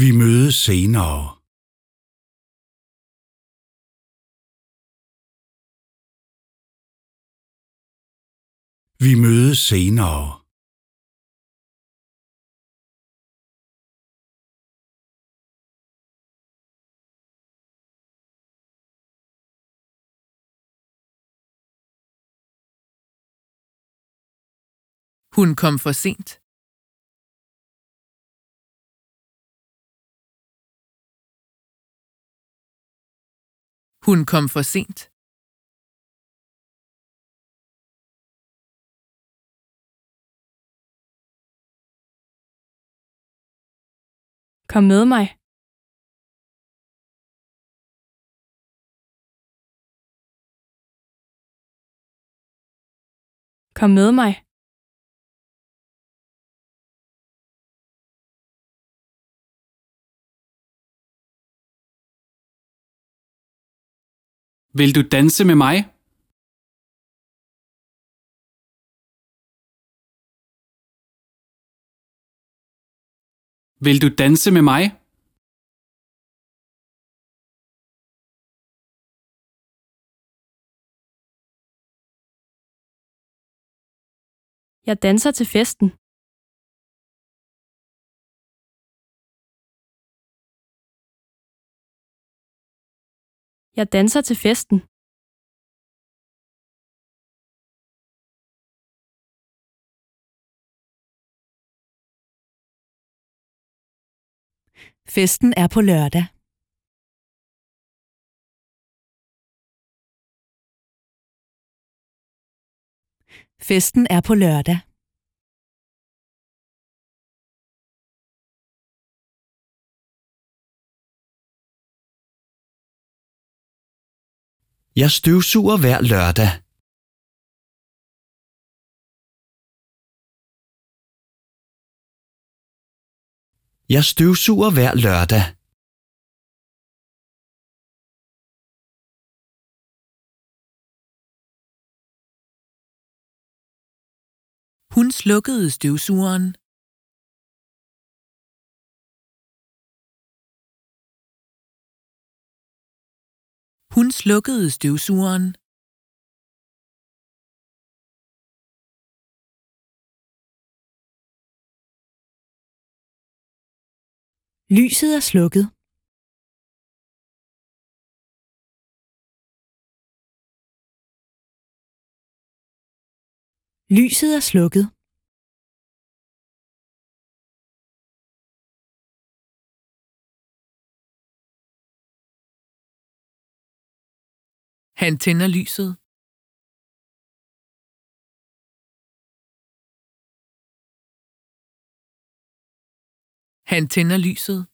Vi mødes senere. Vi mødes senere. Hun kom for sent. Hun kom for sent. Kom med mig. Kom med mig. Vil du danse med mig? Vil du danse med mig? Jeg danser til festen. Jeg danser til festen. Festen er på lørdag. Festen er på lørdag. Jeg støvsuger hver lørdag. Jeg støvsuger hver lørdag. Hun slukkede støvsugeren. Hun slukkede støvsugeren. Lyset er slukket. Lyset er slukket. Han tænder lyset. Han tænder lyset.